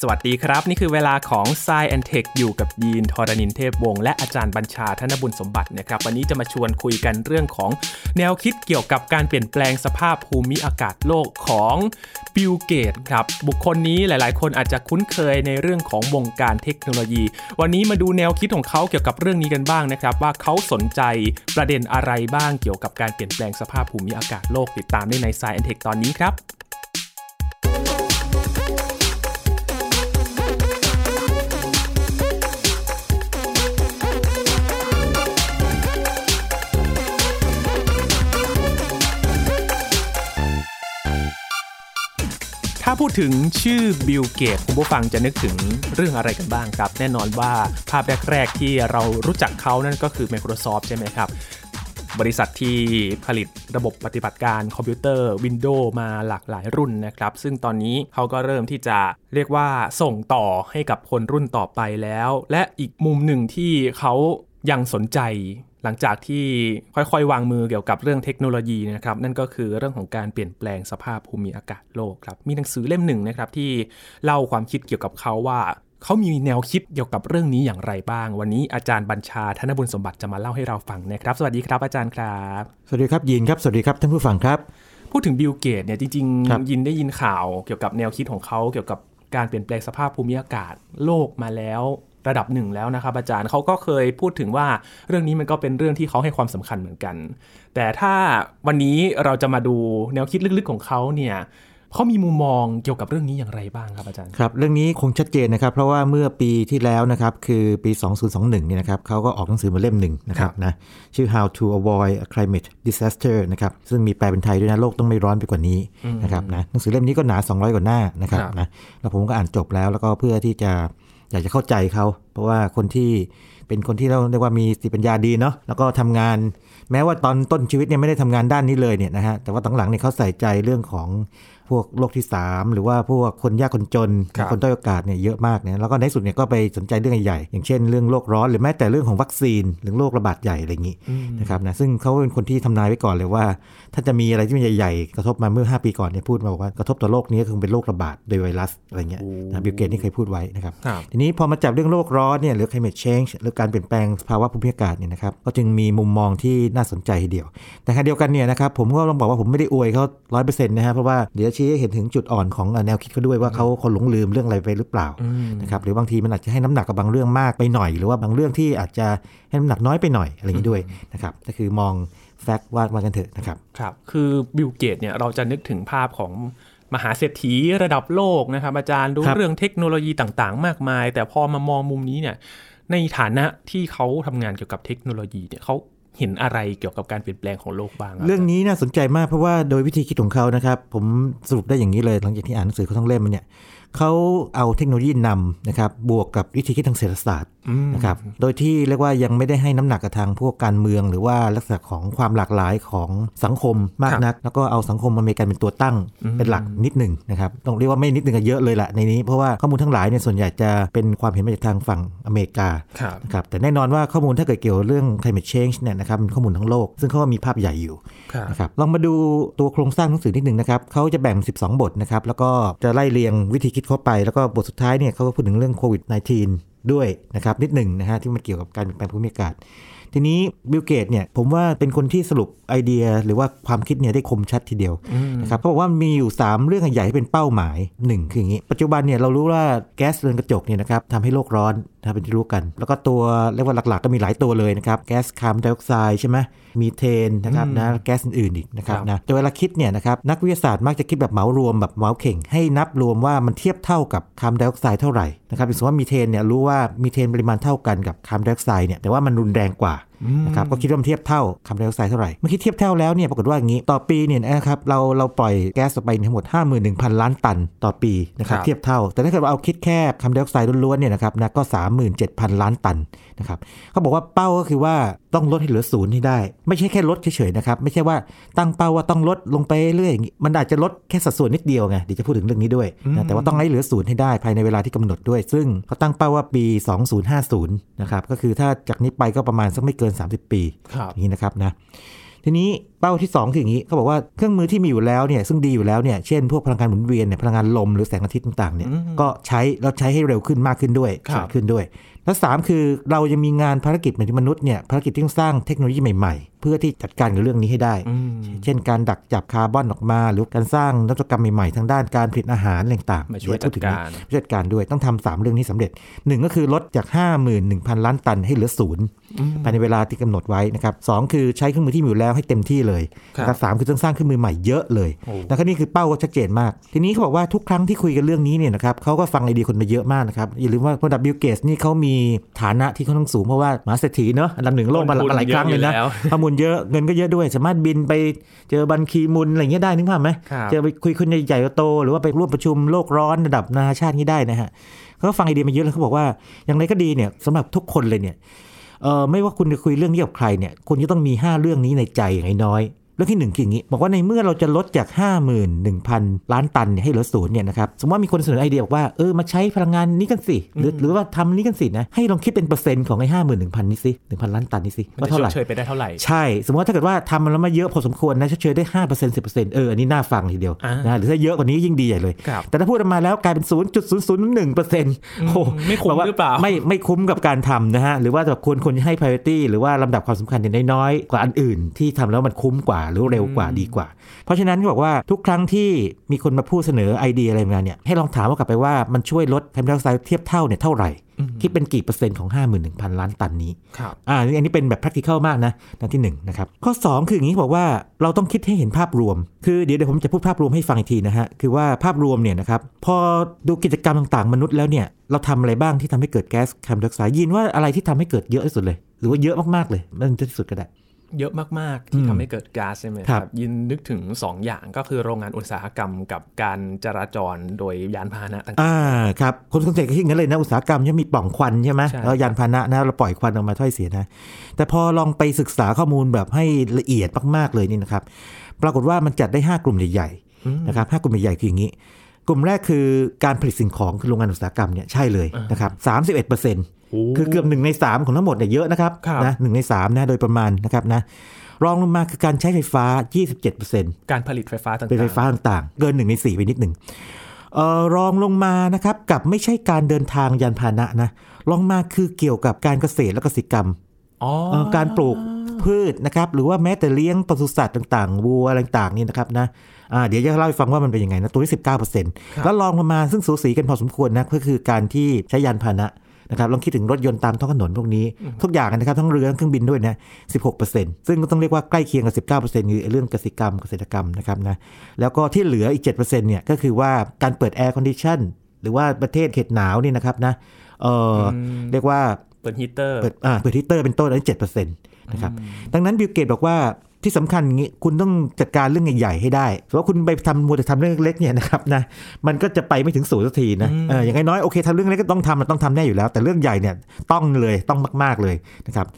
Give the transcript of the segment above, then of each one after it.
สวัสดีครับ นี่คือเวลาของ s ซแอนเทคอยู่กับยีนทรณินเทพวงศ์และอาจารย์บัญชาธนบุญสมบัตินะครับ วันนี้จะมาชวนคุยกันเรื่องของแนวคิดเกี่ยวกับการเปลี่ยนแปลงสภาพภูมิอากาศโลกของบิลเกตส์ครับ บุคคลนี้หลาย ๆ คนอาจจะคุ้นเคยในเรื่องของวงการเทคโนโลยี วันนี้มาดูแนวคิดของเขาเกี่ยวกับเรื่องนี้กันบ้างนะครับ ว่าเขาสนใจประเด็นอะไรบ้างเกี่ยวกับการเปลี่ยนแปลงสภาพภูมิอากาศโลกติดตามได้ใน s ซแอนเทคตอนนี้ครับ ถ้าพูดถึงชื่อบิลเกตส์คุณผู้ฟังจะนึกถึงเรื่องอะไรกันบ้างครับ แน่นอนว่าภาพแรก ๆ ที่เรารู้จักเขานั่นก็คือ Microsoft ใช่ไหมครับบริษัทที่ผลิตระบบปฏิบัติการคอมพิวเตอร์ Windows มาหลากหลายรุ่นนะครับ ซึ่งตอนนี้เขาก็เริ่มที่จะเรียกว่าส่งต่อให้กับคนรุ่นต่อไปแล้ว และอีกมุมหนึ่งที่เขายังสนใจ หลังจากที่ค่อยๆ วางมือเกี่ยวกับเรื่องเทคโนโลยีนะครับนั่นก็คือเรื่องของการเปลี่ยนแปลงสภาพภูมิอากาศโลกครับมีหนังสือเล่มหนึ่งนะครับที่เล่าความคิดเกี่ยวกับเขาว่าเขามีแนวคิดเกี่ยวกับเรื่องนี้อย่างไรบ้าง วันนี้อาจารย์บัญชาธนบุญสมบัติจะมาเล่าให้เราฟังนะครับ สวัสดีครับอาจารย์ครับ สวัสดีครับยินครับ สวัสดีครับท่านผู้ฟังครับ พูดถึงบิลเกตเนี่ยจริงครับๆยินได้ยินข่าวเกี่ยวกับแนวคิดของเขาเกี่ยวกับการเปลี่ยนแปลงสภาพภูมิอากาศโลกมาแล้ว ระดับหนึ่งแล้วนะครับอาจารย์เขาก็เคยพูดถึงว่าเรื่องนี้มันก็เป็นเรื่องที่เขาให้ความสำคัญเหมือนกัน แต่ถ้าวันนี้เราจะมาดูแนวคิดลึกๆของเขาเนี่ยเขามีมุมมองเกี่ยวกับเรื่องนี้อย่างไรบ้างครับอาจารย์ครับเรื่องนี้คงชัดเจนนะครับ เพราะว่าเมื่อปีที่แล้วนะครับคือปี 2021เนี่ยนะครับเขาก็ออกหนังสือมาเล่มหนึ่งนะครับนะชื่อ How to Avoid a Climate Disaster นะครับซึ่งมีแปลเป็นไทยด้วยนะโลกต้องไม่ร้อนไปกว่านี้นะครับนะหนังสือเล่มนี้ก็หนา 200 กว่าหน้านะครับครับนะแล้วผมก็อ่านจบแล้วแล้วก็เพื่อที่จะ อยากจะเข้าใจเขา เพราะว่าคนที่เป็นคนที่เราเรียกว่ามีสติปัญญาดีเนาะแล้วก็ทำงาน แม้ว่าตอนต้นชีวิตเนี่ยไม่ได้ทำงานด้านนี้เลยเนี่ยนะฮะแต่ว่าตอนหลังเนี่ยเขาใส่ใจเรื่องของพวกโลกที่ 3 หรือว่าพวกคนยากคนจนครับคนด้อยโอกาสเนี่ยเยอะมากเนี่ยแล้วก็ในที่สุดเนี่ยก็ไปสนใจเรื่องใหญ่ๆอย่างเช่นเรื่องโลกร้อนหรือแม้แต่เรื่องของวัคซีนหรือโรคระบาดใหญ่อะไรอย่างนี้นะครับนะซึ่งเขาเป็นคนที่ทำนายไว้ก่อนเลยว่า ถ้าจะมีอะไรที่มันใหญ่ ๆ กระทบมาเมื่อ 5 ปีก่อนเนี่ยพูดมาบอกว่ากระทบต่อโลกนี้ก็คือเป็นโรคระบาดโดยไวรัสอะไรเงี้ยนะบิลเกตส์นี่เคยพูดไว้นะครับครับทีนี้พอมาจับเรื่องโลกร้อนเนี่ยหรือ climate change หรือการเปลี่ยนแปลงภาวะภูมิอากาศเนี่ยนะครับก็จึงมีมุมมองที่น่าสนใจทีเดียวแต่ขณะเดียวกันเนี่ยนะครับผมก็ต้องบอกว่าผมไม่ได้อวยเขาร้อยเปอร์เซ็นต์นะฮะเพราะว่าเดี๋ยวชี้ให้เห็นถึงจุดอ่อนของแนวคิดเขาด้วยว่าเขาคนหลงลืมเรื่องอะไรไปหรือเปล่านะครับหรือบางทีมันอาจจะให้น้ำหนักกับบางเรื่องมากไปหน่อย หรือว่าบางเรื่องที่อาจจะให้น้ำหนักน้อยไปหน่อยอะไรอย่างนี้ด้วยนะครับก็คือมอง fact ว่าว่ากันเถอะนะครับครับ คือบิลเกตส์เนี่ยเราจะนึกถึงภาพของมหาเศรษฐีระดับโลกนะครับ อาจารย์รู้ครับเรื่องเทคโนโลยีต่างๆ มากมาย แต่พอมามองมุมนี้เนี่ยในฐานะที่เขาทำงานเกี่ยวกับเทคโนโลยีเนี่ยเขาเห็นอะไรเกี่ยวกับการเปลี่ยนแปลงของโลกบ้างะเรื่องนี้น่าสนใจมากเพราะว่าโดยวิธีคิดของเขานะครับ ผมสรุปได้อย่างนี้เลยหลังจากที่อ่านหนังสือเขาทั้งเล่มมาเนี่ยเขาเอาเทคโนโลยีนำนะครับบวกกับวิธีคิดทางเศรษฐศาสตร์นะครับโดยที่เรียกว่ายังไม่ได้ให้น้ำหนักกับทางพวกการเมือง หรือว่าลักษณะของความหลากหลายของสังคมมากนัก แล้วก็เอาสังคมอเมริกันเป็นตัวตั้งเป็นหลักนิดหนึ่งนะครับต้องเรียกว่าไม่นิดหนึ่งอะเยอะเลยแหละในนี้เพราะว่าข้อมูลทั้งหลายเนี่ยส่วนใหญ่จะเป็นความเห็นมาจากทางฝั่งอเมริกาครับนะครับแต่แน่นอนว่าข้อมูลถ้าเกิดเกี่ยวกับเรื่อง climate change เนี่ยนะครับเป็นข้อมูลทั้งโลก ซึ่งเขาก็มีภาพใหญ่อยู่ครับนะครับลองมาดูตัวโครงสร้างหนังสือนิดหนึ่งนะครับเขาจะแบ่ง 12 บทนะครับแล้วก็จะไล่เรียงวิธีคิดเข้าไป แล้วก็บทสุดท้ายเนี่ยเขาก็พูดถึงเรื่องโควิด -19 ด้วยนะครับนิดหนึ่งนะฮะที่มันเกี่ยวกับการเปลี่ยนแปลงภูมิอากาศทีนี้บิลเกตส์เนี่ยผมว่าเป็นคนที่สรุปไอเดียหรือว่าความคิดเนี่ยได้คมชัดทีเดียวนะครับเพราะว่ามีอยู่ 3 เรื่องใหญ่ที่เป็นเป้าหมาย 1 คืออย่างนี้ ปัจจุบันเนี่ยเรารู้ว่าแก๊สเรือนกระจกเนี่ยนะครับทำให้โลกร้อน นะครับเป็นที่รู้กัน แล้วก็ตัวเรียกว่าหลักๆก็มีหลายตัวเลยนะครับแก๊สคาร์บอนไดออกไซด์ใช่ไหมมีเทนนะครับนะแก๊สอื่นๆอีกนะครับครับนะแต่เวลาคิดเนี่ยนะครับนักวิทยาศาสตร์มักจะคิดแบบเหมารวมแบบเหมาเข่ง ให้นับรวมว่ามันเทียบเท่ากับคาร์บอนไดออกไซด์เท่าไหร่นะครับสมมติว่ามีเทนเนี่ยรู้ว่ามีเทนปริมาณเท่ากันกับคาร์บอนไดออกไซด์เนี่ยแต่ว่ามันรุนแรงกว่า นะครับก็คิดว่ามันเทียบเท่าคาร์บอนไดออกไซด์เท่าไหร่เมื่อคิดเทียบเท่าแล้วเนี่ยปรากฏว่าอย่างนี้ต่อปีเนี่ยนะครับเราเราปล่อยแก๊สออกไปทั้งหมด 51,000 ล้านตันต่อปีนะครับครับเทียบเท่า แต่ถ้าเกิดว่าเอาคิดแค่คาร์บอนไดออกไซด์ล้วนๆเนี่ยนะครับนะก็ 37,000 ล้านตันนะครับเขาบอกว่าเป้าก็คือว่าต้องลดให้เหลือศูนย์ให้ได้ ไม่ใช่แค่ลดเฉยๆนะครับไม่ใช่ว่าตั้งเป้าว่าต้องลดลงไปเรื่อยๆอย่างนี้มันอาจจะลดแค่สัดส่วนนิดเดียวไงเดี๋ยวจะพูดถึงเรื่องนี้ด้วยนะแต่ว่าต้องให้เหลือศูนย์ให้ได้ภายในเวลาที่กำหนดด้วย ซึ่งเขาตั้งเป้าว่าปี 2050นะครับก็คือถ้าจากนี้ไปก็ประมาณสักไม่เกิน30 ปีครับอย่างนี้นะครับนะทีนี้เป้าที่ 2 คืออย่างนี้เขาบอกว่าเครื่องมือที่มีอยู่แล้วเนี่ยซึ่งดีอยู่แล้วเนี่ยเช่นพวกพลังงานหมุนเวียนเนี่ยพลังงานลมหรือแสงอาทิตย์ต่างๆเนี่ยก็ใช้แล้วใช้ให้เร็วขึ้นมากขึ้นด้วยครับฉลาดขึ้นด้วย แล้วสามคือเราจะมีงานภารกิจเหมือนที่มนุษย์เนี่ยภารกิจที่ต้องสร้างเทคโนโลยีใหม่ๆ เพื่อที่จัดการกับเรื่องนี้ให้ได้อืมเช่น การดักจับคาร์บอนออกมา หรือการสร้างนวัตกรรมใหม่ๆทางด้านการผลิตอาหารอะไรต่างๆมาช่วยเดี๋พูถึงนี้จัดการช่วยจัดการด้วยต้องทำสามเรื่องนี้สำเร็จหนึ่งก็คือลดจาก 51,000 ล้านตันให้เหลือศูนย์ภายในเวลาที่กำหนดไว้นะครับสองคือใช้เครื่องมือที่มีอยู่แล้วให้เต็มที่เลยครับนะครับสามคือต้องสร้างเครื่องมือใหม่เยอะเลยโอ้นะครับนี่คือเป้าก็ชัดเจนมาก ทีนี้เขาบอกว่าทุกครั้งที่คุยกันเรื่องนี้เนี่ยนะครับเขาก็ฟังไอเดียคนมาเยอะมากนะครับอย่าลืมว่าระดับบิลเกตนี่เขามีฐานะที่ค่อนข้างสูงเพราะว่ามหาเศรษฐีเนอะอันดับหนึ่งโลกมาลงทุนหลายครั้งเลยนะเยอะอยู่แล้วข้อมูลเยอะเงินก็เยอะด้วย สามารถบินไปเจอบันคีมูนอะไรอย่างเงี้ยได้นึกภาพไหมครับเจอไปคุยคนใหญ่ๆโตๆหรือว่าไปร่วมประชุมโลกร้อนระดับนานาชาตินี้ได้นะฮะเขาก็ฟังไอเดียมาเยอะแล้วเขาบอกว่าอย่างไรก็ดีเนี่ยสำหรับทุกคนเลยเนี่ยเออ ไม่ว่าคุณจะคุยเรื่องนี้กับใครเนี่ยคุณจะต้องมี 5 เรื่องนี้ในใจอย่างน้อย เรื่องที่หนึ่งคืออย่างนี้ บอกว่าในเมื่อเราจะลดจาก 51,000 ล้านตันเนี่ยให้เหลือศูนย์เนี่ยนะครับสมมติว่ามีคนเสนอไอเดียบอกว่าเออมาใช้พลังงานนี้กันสิหรือหรือว่าทำนี้กันสินะให้ลองคิดเป็นเปอร์เซ็นต์ของไอ้ห้าหมื่นหนึ่งพันนี้สิหนึ่งพันล้านตันนี้สิมันว่าจะเท่าไหร่ชดเชยไปได้เท่าไหร่ใช่สมมติว่าถ้าเกิดว่าทำมันแล้วมาเยอะพอสมควรนะชดเชยได้ห้าเปอร์เซ็นต์สิบเปอร์เซ็นต์เอออันนี้น่าฟังทีเดียวอ่านนะหรือถ้าเยอะกว่านี้ยิ่งดีใหญ่เลยครับแต่ถ้าพูดออกมาแล้วกลายเป็นศูนย์จุดศูนย์ศูนย์หนึ่งเปอร์เซ็นต์โอ้ไม่คุ้มแบบว่าหรือเปล่าไม่ไม่คุ้มกับการทำนะฮะหรือว่าแบบควรควรจะให้ priority หรือว่าลำดับความสำคัญเนี่ยน้อยๆกว่าอันอื่นที่ทำแล้วมันคุ้มกว่าหรือเร็วกว่าดีกว่า เพราะฉะนั้นเขาบอกว่าทุกครั้งที่มีคนมาพูดเสนอไอเดียอะไรมาเนี่ยให้ลองถามว่ากลับไปว่ามันช่วยลดคาร์บอนไดออกไซด์เทียบเท่าเนี่ยเท่าไหร่คิดเป็นกี่เปอร์เซ็นต์ของ 51,000 ล้านตันนี้ครับอ่าอันนี้เป็นแบบ practical มากนะนั่นที่1นะครับข้อ 2 คืออย่างนี้บอกว่าเราต้องคิดให้เห็นภาพรวม คือเดี๋ยวเดี๋ยวผมจะพูดภาพรวมให้ฟังอีกทีนะฮะคือว่าภาพรวมเนี่ยนะครับพอดูกิจกรรมต่างๆ มนุษย์แล้วเนี่ยเราทำอะไรบ้างที่ทำให้เกิดแก๊สคาร์บอนไดออกไซด์ยินว่าอะไรที่ทำให้เกิดเยอะที่สุดเลย หรือว่าเยอะมากๆเลยมันจะที่สุดก็ได้ เยอะมาก ๆ ที่ทำให้เกิดก๊าซใช่ไหมครับยินนึกถึง 2 อย่างก็คือโรงงานอุตสาหกรรมกับการจราจรโดยยานพาหนะต่างอ่าครับคนสังเกตก็คิดอย่างนั้นเลยนะอุตสาหกรรมเนี่ยมีปล่องควันใช่ไหมใช่แล้วยานพาหนะนะเราปล่อยควันออกมาถ้อยเสียนะ แต่พอลองไปศึกษาข้อมูลแบบให้ละเอียดมากๆเลยนี่นะครับ ปรากฏว่ามันจัดได้ 5 กลุ่มใหญ่ๆนะครับห้ากลุ่มใหญ่ๆคืออย่างนี้ กลุ่มแรกคือการผลิตสิ่งของคือโรงงานอุตสาหกรรมเนี่ยใช่เลยนะครับสามสิบเอ็ดเปอร์เซ็นต์ๆโอ้ คือเกือบหนึ่งในสามของทั้งหมดเนี่ยเยอะนะครับครับนะหนึ่งในสามนะโดยประมาณนะครับนะรองลงมาคือการใช้ไฟฟ้า 27%การผลิตไฟฟ้าต่างๆเป็นไฟฟ้าต่างๆ เกินหนึ่งในสี่ไปนิดหนึ่งเอ่อรองลงมานะครับกับไม่ใช่การเดินทางยานพาหนะนะรองมาคือเกี่ยวกับการเกษตรและกสิกรรมอ๋อเอ่อการปลูกพืชนะครับหรือว่าแม้แต่เลี้ยงปศุสัตว์ต่างๆวัวอะไรต่างๆนี่นะครับนะอ่าเดี๋ยวจะเล่าให้ฟังว่ามันเป็นยังไงนะตัวที่ 19%แล้วรองลงมาซึ่งสูสีกันพอสมควรนะก็คือการที่ใช้ยานพาหนะ นะครับลองคิดถึงรถยนต์ตามท้องถนนพวกนี้ ทุกอย่างนะครับทั้งเรือทั้งเครื่องบินด้วยนะ16%ซึ่งก็ต้องเรียกว่าใกล้เคียงกับ19%คือเรื่องกสิกรรมเกษตรกรรมนะครับนะแล้วก็ที่เหลืออีก7%เนี่ยก็คือว่าการเปิด air condition หรือว่าประเทศเขตหนาวนี่นะครับนะเอออเรียกว่าเปิดฮีตเตอร์เปิดอ่าเปิดฮีตเตอร์เป็นต้นอันนี้เจ็ดเปอร์เซ็นต์นะครับดังนั้นบิลเกตบอกว่า ที่สำคัญอย่างนี้คุณต้องจัดการเรื่องใหญ่ๆให้ได้เพราะว่าคุณไปทำมัวแต่ทำเรื่องเล็กๆเนี่ยนะครับนะมันก็จะไปไม่ถึงศูนย์สักทีนะเอออย่างน้อยๆโอเคทำเรื่องเล็กก็ต้องทำมันต้องทำแน่อยู่แล้ว แต่เรื่องใหญ่เนี่ยต้องเลยต้องมาก ๆเลยนะครับ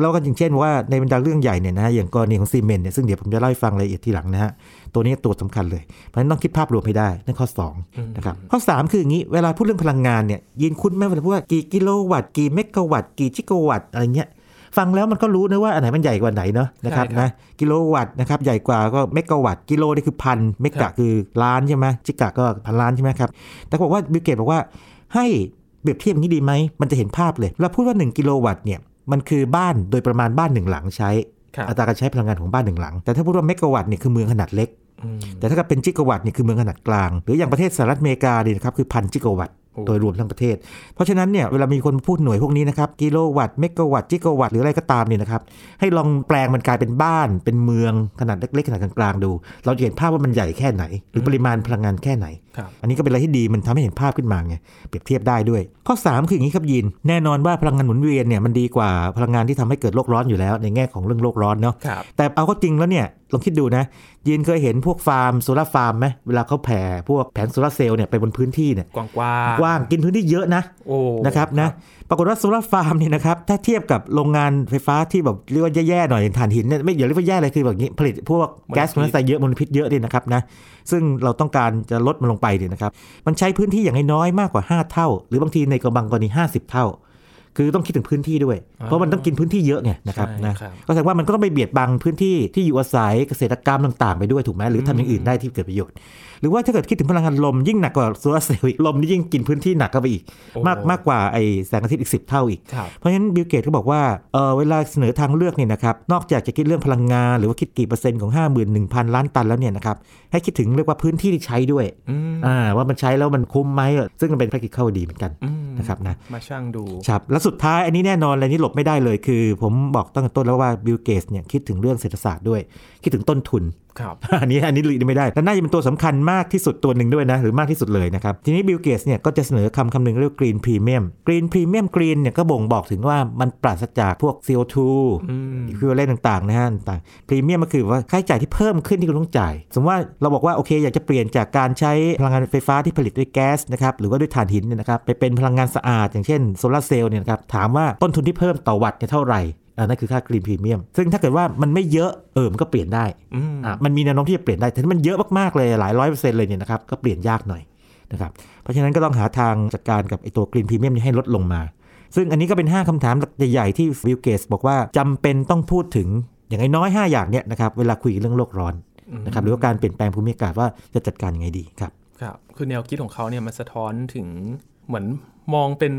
แล้วก็อย่างเช่นว่าในบรรดาเรื่องใหญ่เนี่ยนะอย่างกรณีของซีเมนต์เนี่ยซึ่งเดี๋ยวผมจะเล่าให้ฟังรายละเอียดทีหลังนะฮะตัวนี้ตัวสำคัญเลย เพราะฉะนั้นต้องคิดภาพรวมให้ได้นั่นข้อ2นะครับข้อ 3 คืออย่างนี้เวลาพูดเรื่องพลังงานเนี่ยยินคุ้นไหมเวลาพูดว่ากี่กิโลวัตต์กี่เมกะวัตต์กี่จิกะวัตต์อะไรเงี้ย ฟังแล้วมันก็รู้นะว่าอันไหนมันใหญ่กว่าไหนเนาะนะครับใช่ครับนะกิโลวัตต์นะครับใหญ่กว่าก็เมกะวัตต์กิโลนี่คือพันเมกะครับคือล้านใช่ไหมจิกะก็พันล้านใช่ไหมครับแต่บอกว่าบิลเกตบอกว่าให้เปรียบเทียบอย่างนี้ดีไหมมันจะเห็นภาพเลยเราพูดว่า 1 กิโลวัตต์เนี่ยมันคือบ้านโดยประมาณบ้านหนึ่งหลังใช้ครับอัตราการใช้พลังงานของบ้านหนึ่งหลัง แต่ถ้าพูดว่าเมกะวัตต์เนี่ยคือเมืองขนาดเล็กอืมแต่ถ้าเกิดเป็นจิกะวัตต์เนี่ยคือเมืองขนาดกลาง หรืออย่างประเทศสหรัฐอเมริกาเนี่ยนะครับคือพันจิกะวัตต์ โอ้โดยรวมทั้งประเทศ เพราะฉะนั้นเนี่ยเวลามีคนพูดหน่วยพวกนี้นะครับกิโลวัตต์เมกะวัตต์จิกะวัตต์หรืออะไรก็ตามเนี่ยนะครับให้ลองแปลงมันกลายเป็นบ้านเป็นเมืองขนาดเล็กๆขนาดกลางๆดู เราจะเห็นภาพว่ามันใหญ่แค่ไหน หรือปริมาณพลังงานแค่ไหนครับอันนี้ก็เป็นอะไรที่ดีมันทำให้เห็นภาพขึ้นมาไงเปรียบเทียบได้ด้วย ข้อ 3 คืออย่างนี้ครับยิน แน่นอนว่าพลังงานหมุนเวียนเนี่ยมันดีกว่าพลังงานที่ทำให้เกิดโลกร้อนอยู่แล้ว ในแง่ของเรื่องโลกร้อนเนาะครับแต่เอาเข้าจริงแล้วเนี่ย ลองคิดดูนะยินเคยเห็นพวกฟาร์มโซลาร์ฟาร์มไหมเวลาเขาแผ่พวกแผงโซลาร์เซลล์เนี่ยไปบนพื้นที่เนี่ยกว้างๆกว้างกินพื้นที่เยอะนะโอ้นะครับนะปรากฏว่าโซลาร์ฟาร์มเนี่ยนะครับถ้าเทียบกับโรงงานไฟฟ้าที่แบบเรียกว่าแย่ๆหน่อยอย่างถ่านหินเนี่ยไม่อย่าเรียกว่าแย่เลยคือแบบนี้ผลิตพวกแก๊สมลพิษเยอะมลพิษเยอะเนี่ยนะครับนะซึ่งเราต้องการจะลดมันลงไปเนี่ยนะครับมันใช้พื้นที่อย่างน้อยๆมากกว่า 5 เท่า หรือบางทีในกระบังกรณี50 เท่า คือต้องคิดถึงพื้นที่ด้วยอ่าเพราะมันต้องกินพื้นที่เยอะไงนะครับใช่นะครับก็แสดงว่ามันก็ต้องไปเบียดบังพื้นที่ที่อยู่อาศัยเกษตรกรรมต่างๆ ไปด้วยถูกไหมหรือทำอย่างอื่นได้ที่เกิดประโยชน์ หรือว่าถ้าเกิดคิดถึงพลังงานลมยิ่งหนักกว่าโซลาร์เซลล์อีกลมนี่ยิ่งกินพื้นที่หนักเข้าไปอีกโอ้มากมากกว่าไอแสงอาทิตย์อีกสิบเท่าอีกครับเพราะฉะนั้นบิลเกตก็บอกว่าเออเวลาเสนอทางเลือกเนี่ยนะครับนอกจากจะคิดเรื่องพลังงาน หรือว่าคิดกี่เปอร์เซ็นต์ของ 51,000 ล้านตันแล้วเนี่ยนะครับให้คิดถึงเรียกว่าพื้นที่ที่ใช้ด้วยอืมอ่าว่ามันใช้แล้วมันคุ้มไหมซึ่งมันเป็น practical ดีเหมือนกันอืมนะครับนะมาชั่งดูครับแล้วสุดท้ายอันนี้แน่นอนเลยนี่หลบไม่ได้เลยคือ ผมบอกตั้งแต่ต้นแล้วว่าบิลเกตเนี่ยคิดถึงเรื่องเศรษฐศาสตร์ด้วย คิดถึงต้นทุน ครับอันนี้อันนี้หลีกไม่ได้และน่าจะเป็นตัวสำคัญมากที่สุดตัวหนึ่งด้วยนะ หรือมากที่สุดเลยนะครับ ทีนี้บิลเกตเนี่ยก็จะเสนอคำคำหนึ่งเรียก green premium green premium green เนี่ยก็บ่งบอกถึงว่ามันปราศจากพวก CO2 อืม equivalent ต่างๆนะฮะต่างพรีเมียมก็คือว่าค่าใช้จ่ายที่เพิ่มขึ้นที่คุณต้องจ่าย สมมติว่าเราบอกว่าโอเคอยากจะเปลี่ยนจากการใช้พลังงานไฟฟ้าที่ผลิตด้วยแก๊สนะครับหรือว่าด้วยถ่านหินเนี่ยนะครับไปเป็นพลังงานสะอาด อย่างเช่นโซลาร์เซลล์เนี่ยนะครับถามว่าต้นทุนที่เพิ่มต่อวัตต์เนี่ยเท่าไหร่ อันนั่นคือค่า green premium ซึ่งถ้าเกิดว่ามันไม่เยอะเออมันก็เปลี่ยนได้อืมอะมันมีแนวโน้มที่จะเปลี่ยนได้แต่ถ้ามันเยอะมากๆเลยหลายร้อยเปอร์เซ็นต์เลยเนี่ยนะครับก็เปลี่ยนยากหน่อยนะครับเพราะฉะนั้นก็ต้องหาทางจัดการกับไอ้ตัว green premium นี้ให้ลดลงมา ซึ่งอันนี้ก็เป็น 5คำถามใหญ่ๆที่บิลเกตบอกว่าจำเป็นต้องพูดถึงอย่างน้อยๆ5อย่างเนี่ยนะครับเวลาคุยเรื่องโลกร้อนนะครับหรือว่าการเปลี่ยนแปลงภูมิอากาศว่าจะจัดการยังไงดีครับครับคือแนวคิดของเขาเนี่ยมันสะท้อนถึงเหมือนมองเป็น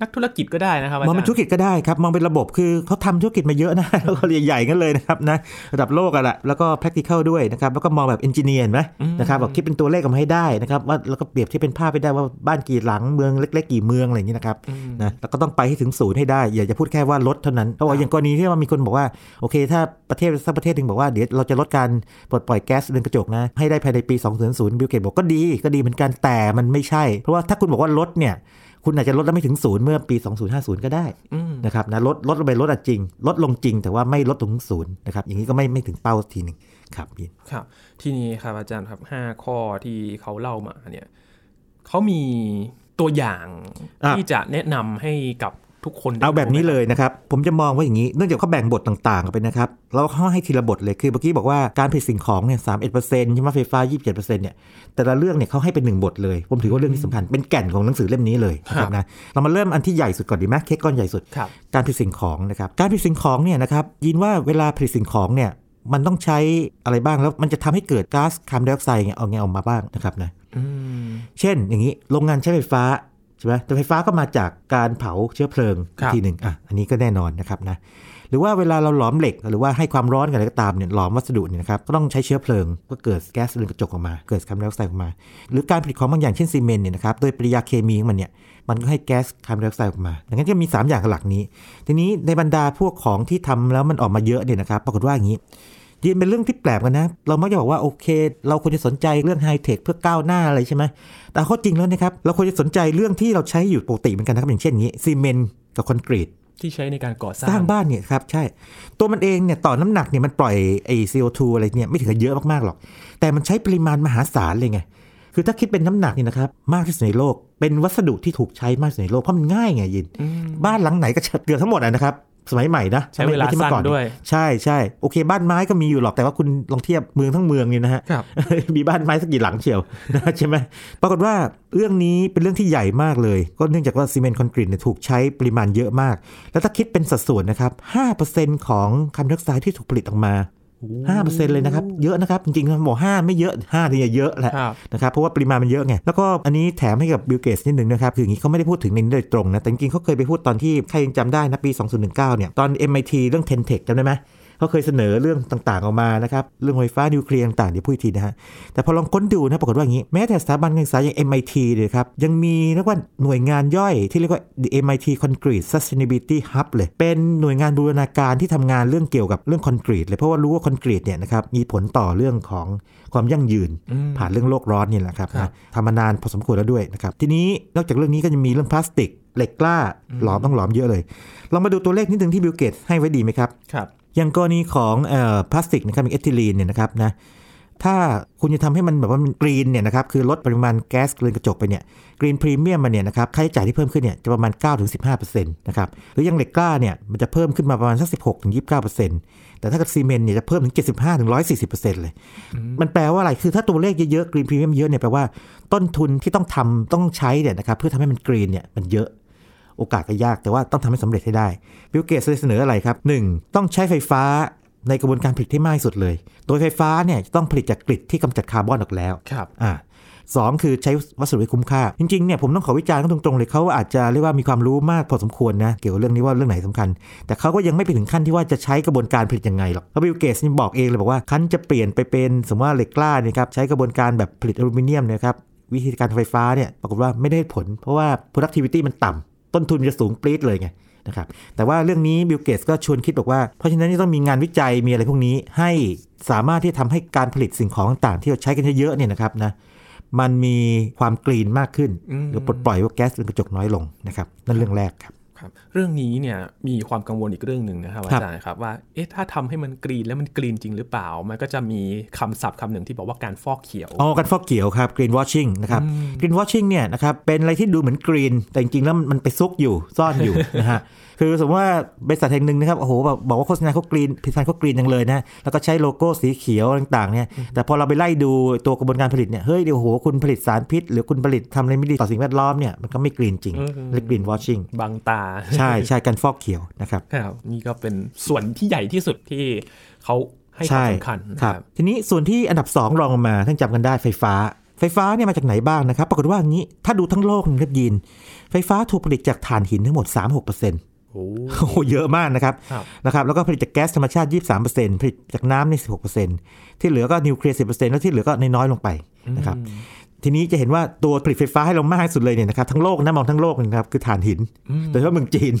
นักธุรกิจก็ได้นะครับมองเป็นธุรกิจก็ได้ครับ มองเป็นระบบคือเขาทำธุรกิจมาเยอะนะแล้วก็ใหญ่ๆกันเลยนะครับนะระดับโลกอะแหละแล้วก็ practical ด้วยนะครับแล้วก็มองแบบ engineer เห็นไหมนะครับบอกคิดเป็นตัวเลขออกมาให้ได้นะครับว่าแล้วก็เปรียบที่เป็นภาพไปได้ว่าบ้านกี่หลังเมืองเล็ก ๆ กี่เมืองอะไรอย่างนี้นะครับนะแล้วก็ต้องไปให้ถึงศูนย์ให้ได้อย่าจะพูดแค่ว่าลดเท่านั้นเพราะว่าอย่างกรณีที่ว่ามีคนบอกว่าโอเค ถ้าประเทศสักประเทศหนึ่งบอกว่าเดี๋ยวเราจะลดการปลดปล่อยแก๊สเรือนกระจกนะให้ได้ภายในปี 2020บิลเกตบอกก็ดีก็ดีเหมือนกันแต่มันไม่ใช่ เพราะว่าถ้าคุณบอกว่าลดเนี่ย คุณอาจจะลดแล้วไม่ถึงศูนย์เมื่อปี 2050 ก็ได้อืมนะครับนะลดลดลงไปลดอะจริง ลดลงจริงแต่ว่าไม่ลดลงถึงศูนย์นะครับอย่างนี้ก็ไม่ไม่ถึงเป้าทีหนึ่งครับพี่ครับทีนี้ครับอาจารย์ครับ 5 ข้อที่เขาเล่ามาเนี่ยเขามีตัวอย่างอะที่จะแนะนำให้กับ ทุกคนได้เอาแบบนี้ดูไหมเลยนะครับ ผมจะมองว่าอย่างนี้ เนื่องจากเขาแบ่งบทต่างๆออกไปนะครับแล้วเขาให้ทีละบทเลยคือเมื่อกี้บอกว่าการผลิตสิ่งของเนี่ยสามสิบเอ็ดเปอร์เซ็นต์ใช่ไหมไฟฟ้ายี่สิบเจ็ดเปอร์เซ็นต์เนี่ยแต่ละเรื่องเนี่ยเขาให้เป็นหนึ่งบทเลย ผมถือว่าเรื่องนี้สำคัญเป็นแก่นของหนังสือเล่มนี้เลยนะครับนะเรามาเริ่มอันที่ใหญ่สุดก่อนดีไหมเค้กก้อนใหญ่สุดครับการผลิตสิ่งของนะครับการผลิตสิ่งของเนี่ยนะครับยินว่าเวลาผลิตสิ่งของเนี่ยมันต้องใช้อะไรบ้างแล้วมันจะทำให้เกิดก๊าซคาร์บอนไดออกไซด์เนี่ยเอาไงออกมาบ้างนะครับนะอืมเช่นอย่างนี้โรงงานใช้ไฟฟ้าใช่ไหมแต่ไฟฟ้าก็มาจากการเผาเชื้อเพลิงครับทีหนึ่งอะอันนี้ก็แน่นอนนะครับนะหรือว่าเวลาเราหลอมเหล็ก หรือว่าให้ความร้อนกันอะไรก็ตามเนี่ยหลอมวัสดุเนี่ยนะครับก็ต้องใช้เชื้อเพลิงก็เกิดแก๊สเรือนกระจกออกมา เกิดคาร์บอนไดออกไซด์ออกมา หรือการผลิตของบางอย่างเช่นซีเมนต์เนี่ยนะครับโดยปฏิกิริยาเคมีของมันเนี่ยมันก็ให้แก๊สคาร์บอนไดออกไซด์ออกมาดังนั้นจะมี 3 อย่างหลักนี้ ทีนี้ในบรรดาพวกของที่ทำแล้วมันออกมาเยอะเนี่ยนะครับปรากฏว่าอย่างนี้ นี่เป็นเรื่องที่แปลกกันนะ เรามักจะบอกว่าโอเค เราควรจะสนใจเรื่องไฮเทคเพื่อก้าวหน้าอะไรใช่ไหมแต่ข้อจริงแล้วนะครับ เราควรจะสนใจเรื่องที่เราใช้อยู่ปกติเหมือนกันนะครับอย่างเช่นอย่างนี้ซีเมนต์กับคอนกรีตที่ใช้ในการก่อสร้าสร้างงบ้านเนี่ยครับใช่ ตัวมันเองเนี่ยต่อน้ำหนักเนี่ยมันปล่อยไอ้ CO2 อะไรเนี่ยไม่ถึงกับเยอะมากๆหรอก แต่มันใช้ปริมาณมหาศาลเลยไงคือถ้าคิดเป็นน้ำหนักเนี่ยนะครับมากที่สุดในโลก เป็นวัสดุที่ถูกใช้มากที่สุดในโลกเพราะมันง่ายไงยินอืมบ้านหลังไหนก็เกือบทั้งหมดอะนะครับ สมัยใหม่นะใช้เวลาไม่ใช่มื่อก่อสั้นด้วย ใช่ใช่โอเค บ้านไม้ก็มีอยู่หรอกแต่ว่าคุณลองเทียบเมืองทั้งเมืองเนี่ยนะฮะครับมีบ้านไม้สักกี่หลังเชียวนะใช่ไหมปรากฏว่าเรื่องนี้เป็นเรื่องที่ใหญ่มากเลย ก็เนื่องจากว่าซีเมนต์คอนกรีตเนี่ยถูกใช้ปริมาณเยอะมาก แล้วถ้าคิดเป็นสัดส่วนนะครับ5%ของคาร์บอนไดออกไซด์ที่ถูกผลิตออกมา 5%เลยนะครับ เยอะนะครับ จริงๆบอก5ไม่เยอะ5นี่เยอะแหละครับนะครับ เพราะว่าปริมาณมันเยอะไง แล้วก็อันนี้แถมให้กับบิลเกตส์นิดหนึ่งนะครับ คืออย่างนี้เขาไม่ได้พูดถึงในนี้โดยตรงนะ แต่จริงๆเขาเคยไปพูดตอนที่ใครยังจำได้นะปี 2019 เนี่ย ตอน MIT เรื่อง 10 Tech จำได้ไหม เขาเคยเสนอเรื่องต่างๆออกมานะครับเรื่องไฟฟ้านิวเคลียร์ต่างๆเดี๋ยวพูดอีกทีนะฮะแต่พอลองค้นดูนะปรากฏว่าอย่างนี้แม้แต่สถาบันการศึกษาอย่าง MIT เลยครับยังมีเรียกว่าหน่วยงานย่อยที่เรียกว่า the MIT Concrete Sustainability Hub เลยเป็นหน่วยงานบูรณาการที่ทำงานเรื่องเกี่ยวกับเรื่องคอนกรีตเลยเพราะว่ารู้ว่าคอนกรีตเนี่ยนะครับมีผลต่อเรื่องของความยั่งยืนอืมผ่านเรื่องโลกร้อนนี่แหละครับครับนะทำมานานพอสมควรแล้วด้วยนะครับทีนี้นอกจากเรื่องนี้ก็จะมีเรื่องพลาสติกเหล็กกล้าหลอมต้องหลอมเยอะเลย เรามาดูตัวเลขนิดนึงที่บิลเกตให้ไว้ดีไหมครับ ครับ อย่างกรณีของเอ่อพลาสติกนะครับมีเอทิลีนเนี่ยนะครับนะถ้าคุณจะทำให้มันแบบว่ามัน green เนี่ยนะครับคือลดปริมาณแก๊สเรือนกระจกไปเนี่ย green premium มันเนี่ยนะครับค่าใช้จ่ายที่เพิ่มขึ้นเนี่ยจะประมาณ 9-15%นะครับหรืออย่างเหล็กกล้าเนี่ยมันจะเพิ่มขึ้นมาประมาณสัก16-29%แต่ถ้ากับซีเมนต์เนี่ยจะเพิ่มถึง 75-140%เลย มันแปลว่าอะไรคือถ้าตัวเลขเยอะๆ green premium เยอะเนี่ยแปลว่าต้นทุนที่ต้องทำต้องใช้เนี่ยนะครับเพื่อทำให้มัน green เนี่ยมันเยอะ โอกาสก็ยากแต่ว่าต้องทำให้สำเร็จให้ได้ บิลเกตส์เสนออะไรครับ 1. ต้องใช้ไฟฟ้าในกระบวนการผลิตที่มากที่สุดเลย โดยไฟฟ้าเนี่ยจะต้องผลิตจาก grid ที่กำจัดคาร์บอนออกแล้วครับอ่าสองคือใช้วัสดุให้คุ้มค่า จริงๆเนี่ยผมต้องขอวิจารณ์เขาตรงๆเลยเขาอาจจะเรียกว่ามีความรู้มากพอสมควรนะเกี่ยวกับเรื่องนี้ว่าเรื่องไหนสำคัญ แต่เขาก็ยังไม่ไปถึงขั้นที่ว่าจะใช้กระบวนการผลิตยังไงหรอกเพราะบิลเกตส์บอกเองเลยบอกว่าครั้นจะเปลี่ยนไปเป็นสมมติว่าเหล็กกล้าเนี่ยครับใช้กระบวนการแบบผลิตอลูมิเนียมเนี่ยนะครับวิธีการไฟฟ้าเนี่ยปรากฏว่าไม่ได้ผล เพราะว่า productivity มันต่ำ ต้นทุนมันจะสูงปรี๊ดเลยไงนะครับแต่ว่าเรื่องนี้บิลเกตส์ก็ชวนคิดบอกว่า เพราะฉะนั้นจะต้องมีงานวิจัยมีอะไรพวกนี้ ให้สามารถที่ทำให้การผลิตสิ่งของต่างที่เราใช้กันเยอะๆเนี่ยนะครับนะมันมีความ green มากขึ้น หรือปลดปล่อยว่าแก๊สเรือนกระจกน้อยลงนะครับนั่นเรื่องแรกครับ ครับเรื่องนี้เนี่ยมีความกังวลอีกเรื่องหนึ่งนะครับครัอาบจารย์ครับว่าเอ๊ะถ้าทำให้มัน green แล้วมัน green จริงหรือเปล่า มันก็จะมีคำศัพท์คำหนึ่งที่บอกว่าการฟอกเขียวอ๋อการฟอกเขียวครับ green washing นะครับ green washing เนี่ยนะครับเป็นอะไรที่ดูเหมือนกรีนแต่จริงๆแล้วมันไปซุกอยู่ซ่อนอยู่นะฮะคือสมมติว่าบริษัทแห่งหนึ่งนะครับโอ้โหแบบบอกว่าโฆษณาเขากรีนผลิตภัณฑ์เขากรีนจังเลยนะแล้วก็ใช้โลโก้สีเขียวต่างๆเนี่ยแต่พอเราไปไล่ดูตัวกระบวนการผลิตเนี่ยเฮ้ยเดี๋ยวโอ้โหคุณผลิตสารพิษ หรือคุณผลิตทำอะไรไม่ดีต่อสิ่งแวดล้อมเนี่ยมันก็ไม่กรีนจริงอืมเรียก green washing บังตาใช่ใช่การฟอกเขียวนะครับครับนี่ก็เป็นส่วนที่ใหญ่ที่สุดที่เขาให้ความสำคัญนะคครัรับบทีนี้ส่วนที่อันดับ 2 รองลงมาท่านจำกันได้ไฟฟ้าไฟฟ้าเนี่ยมาจากไหนบ้างนะครับ ปรากฏว่าอย่างนี้ ถ้าดูทั้งโลกนะครับยิน ไฟฟ้าถูกผลิตจากถ่านหินทั้งหมด 3-6%โอ้ โอ้โหเยอะมากนะครับครับนะครับ แล้วก็ผลิตจากแก๊สธรรมชาติ 23%ผลิตจากน้ำใน 16%ที่เหลือก็นิวเคลียร์ 10%แล้วที่เหลือก็น้อยๆลงไปนะครับทีนี้จะเห็นว่าตัวผลิตไฟฟ้าให้เรามากที่สุดเลยเนี่ยนะครับทั้งโลกนะมองทั้งโลกเลยนะครับคือถ่านหินโดยเฉพาะเมืองจีน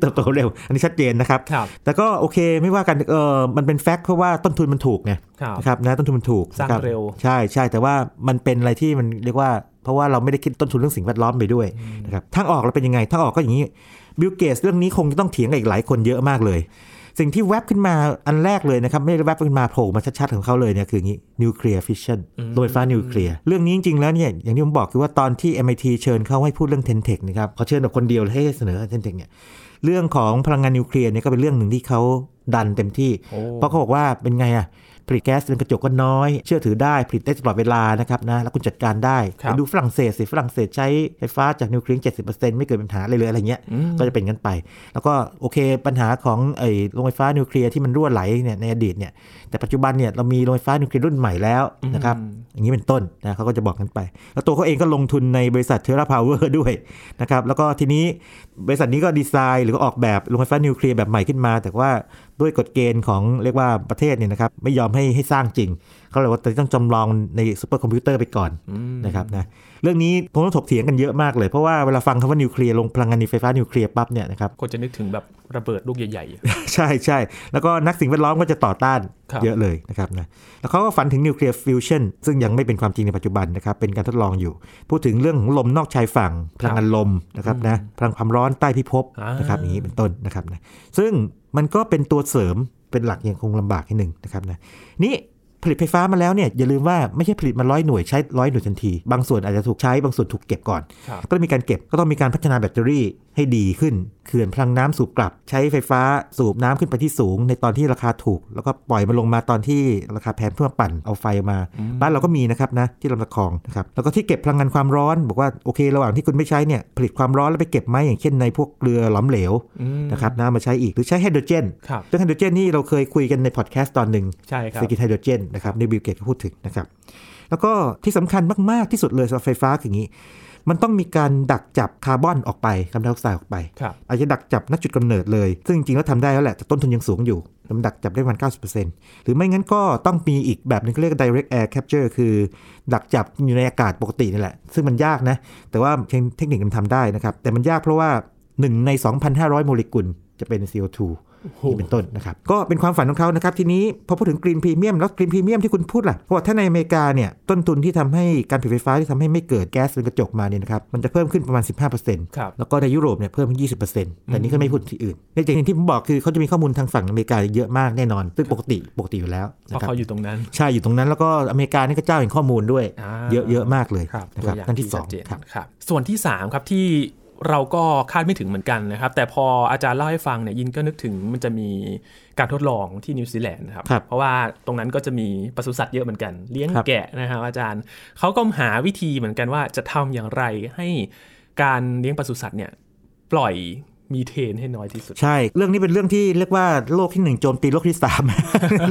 เติบโตเร็ว อันนี้ชัดเจนนะครับครับแต่ก็โอเคไม่ว่ากันเออมันเป็น fact เพราะว่าต้นทุนมันถูกไงครับนะครับนะต้นทุนมันถูกสร้างนะครับเร็วใช่ใช่แต่ว่ามันเป็นอะไรที่มันเรียกว่า เพราะว่าเราไม่ได้คิดต้นทุนเรื่องสิ่งแวดล้อมไปด้วยนะครับทางออกเราเป็นยังไงทางออกก็อย่างนี้ บิลเกตส์เรื่องนี้คงจะต้องเถียงกับอีกหลายคนเยอะมากเลย สิ่งที่แวบขึ้นมาอันแรกเลยนะครับ ไม่ได้แวบขึ้นมาโผล่มาชัดๆของเขาเลยเนี่ยคืออย่างนี้นิวเคลียร์ฟิชชันโรงไฟฟ้านิวเคลียร์เรื่องนี้จริงๆแล้วเนี่ยอย่างที่ผมบอกคือว่าตอนที่ MIT เชิญเขาให้พูดเรื่อง Ten Tech นะครับเขาเชิญแบบคนเดียวให้เสนอ Ten Tech เนี่ยเรื่องของพลังงานนิวเคลียร์เนี่ยก็เป็นเรื่องหนึ่งที่เขาดันเต็มที่โอ้เพราะเขาบอกว่าเป็นไงอะ ผลิตแก๊สเรือนกระจกก็น้อย เชื่อถือได้ผลิตได้ตลอดเวลานะครับนะแล้วคุณจัดการได้ครับไปดูฝรั่งเศสสิฝรั่งเศสใช้ไฟฟ้าจากนิวเคลียร์เจ็ดสิบเปอร์เซ็นต์ไม่เกิดปัญหาอะไรเลยอะไรเงี้ยอืมก็จะเป็นกันไป แล้วก็โอเคปัญหาของไอ้โรงไฟฟ้านิวเคลียร์ที่มันรั่วไหลเนี่ยในอดีตเนี่ยแต่ปัจจุบันเนี่ยเรามีโรงไฟฟ้านิวเคลียร์รุ่นใหม่แล้วนะครับอย่างนี้เป็นต้นนะเขาก็จะบอกกันไป แล้วตัวเขาเองก็ลงทุนในบริษัท TerraPower ด้วยนะครับแล้วก็ทีนี้บริษัทนี้ก็ดีไซน์หรือก็ออกแบบโรงไฟฟ้านิวเคลียร์แบบใหม่ขึ้นมา แต่ว่า ด้วยกฎเกณฑ์ของเรียกว่าประเทศเนี่ยนะครับไม่ยอมให้ให้สร้างจริงเขาเลยว่าต้องจำลองในซูเปอร์คอมพิวเตอร์ไปก่อนนะครับนะเรื่องนี้ผมต้องถกเถียงกันเยอะมากเลยเพราะว่าเวลาฟังคำว่านิวเคลียร์โรงพลังงานไฟฟ้านิวเคลียร์ปั๊บเนี่ยนะครับคนจะนึกถึงแบบระเบิดลูกใหญ่ใช่ใช่แล้วก็นักสิ่งแวดล้อมก็จะต่อต้านครับเยอะเลยนะครับนะแล้วเขาก็ฝันถึงนิวเคลียร์ฟิวชันซึ่งยังไม่เป็นความจริงในปัจจุบันนะครับเป็นการทดลองอยู่ พูดถึงเรื่องของลมนอกชายฝั่งพลังงานลมนะครับนะพลังความร้อนใต้พิภพอ่านนะครับอย่างนี้เป็นต้นนะครับนะซึ่งมันก็เป็นตัวเสริมเป็นหลักยังคงลำบากนิดหนึ่งนะครับนะนี่ ผลิตไฟฟ้ามาแล้วเนี่ยอย่าลืมว่าไม่ใช่ผลิตมาร้อยหน่วยใช้ร้อยหน่วยทันที บางส่วนอาจจะถูกใช้บางส่วนถูกเก็บก่อนๆครับก็ต้องมีการเก็บก็ต้องมีการพัฒนาแบตเตอรี่ ให้ดีขึ้นเขื่อนพลังน้ำสูบกลับ ใช้ไฟฟ้าสูบน้ำขึ้นไปที่สูง ในตอนที่ราคาถูก แล้วก็ปล่อยมันลงมาตอนที่ราคาแพงเพื่อปั่นเอาไฟมา บ้านเราก็มีนะครับนะที่ลำตะคองนะครับแล้วก็ที่เก็บพลังงานความร้อนบอกว่าโอเค ระหว่างที่คุณไม่ใช้เนี่ยผลิตความร้อนแล้วไปเก็บไว้อย่างเช่นในพวกเกลือหลอมเหลวอืมนะครับนะมาใช้อีกหรือใช้ไฮโดรเจนครับเรื่องไฮโดรเจนนี่เราเคยคุยกันในพอดแคสต์ตอนหนึ่งใช่ครับเศรษฐกิจไฮโดรเจนนะครับในบิลเกตส์ก็พูดถึงนะครับแล้วก็ที่สำคัญมากๆที่สุดเลยสำหรับไฟฟ้าคืออย่างนี้ มันต้องมีการดักจับคาร์บอนออกไปคาร์บอนไดออกไซด์ออกไปครับอาจจะดักจับณจุดกำเนิดเลย ซึ่งจริงๆแล้วทำได้แล้วแหละแต่ต้นทุนยังสูงอยู่มันดักจับได้ประมาณ90%หรือไม่งั้นก็ต้องมีอีกแบบหนึงเขาเรียก direct air capture คือ ดักจับอยู่ในอากาศปกตินี่แหละ ซึ่งมันยากนะ แต่ว่าเทคนิคมันทำได้นะครับ แต่มันยากเพราะว่า 1 ใน 2,500 โมเลกุลจะเป็น CO2 นี่เป็นต้นนะครับก็เป็นความฝันของเขานะครับทีนี้พอพูดถึงกรีนพรีเมียมแล้วกรีนพรีเมียมที่คุณพูดล่ะเพราะว่าถ้าในอเมริกาเนี่ยต้นทุนที่ทำให้การผลิตไฟฟ้าที่ทำให้ไม่เกิดแก๊สเรือนกระจกมาเนี่ยนะครับมันจะเพิ่มขึ้นประมาณ 15%ครับแล้วก็ในยุโรปเนี่ยเพิ่มขึ้น 20%แต่นี้ก็ไม่พูดที่อื่นในอย่างที่ผมบอกคือเขาจะมีข้อมูลทางฝั่งอเมริกาเยอะมากแน่นอนซึ่งปกติปกติอยู่แล้วเพนะราะครับเขาอยู่ตรงนั้นใช่อยู่ตรงนั้นแล้วก็อเมริกานี่ก็เจ้าแห่งข้อมูลด้วยอ่าเยอะเยอะมากเลยครับนะตัควรับอย่างนั่นที่สชัอดงเจนครับครับส่วนที่3ครับที่ เราก็คาดไม่ถึงเหมือนกันนะครับ แต่พออาจารย์เล่าให้ฟังเนี่ยยินก็นึกถึงมันจะมีการทดลองที่นิวซีแลนด์นะครับครับเพราะว่าตรงนั้นก็จะมีปศุสัตว์เยอะเหมือนกัน เลี้ยงครับแกะนะครับอาจารย์เขาก็หาวิธีเหมือนกันว่าจะทำอย่างไรให้การเลี้ยงปศุสัตว์เนี่ยปล่อย มีเทนให้น้อยที่สุด ใช่ เรื่องนี้เป็นเรื่องที่เรียกว่าโลกที่หนึ่งโจมตีโลกที่สาม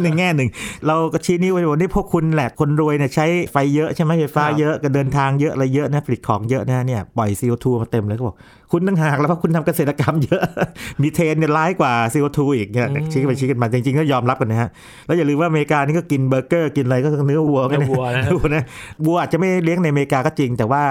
ในแง่หนึ่ง เราก็ชี้นิ้วไปว่านี่พวกคุณแหละคนรวยเนี่ยใช้ไฟเยอะใช่ไหมไฟฟ้าเยอะก็เดินทางเยอะอะไรเยอะนะผลิตของเยอะนะเนี่ยปล่อย CO2 มาเต็มเลยเขาบอก คุณต่างหากแล้วเพราะคุณทำเกษตรกรรมเยอะ มีเทนเนี่ยร้ายกว่า CO2 อีกเนี่ยชี้กันไปชี้กันมาจริงๆก็ยอมรับกันนะฮะ แล้วอย่าลืมว่าอเมริกานี่ก็กินเบอร์เกอร์กินอะไรก็เนื้อวัวกันเนื้อวัวนะวัวนะวัวอาจจะไม่เลี้ยงในอเมริกาก็จริง แต่ว่า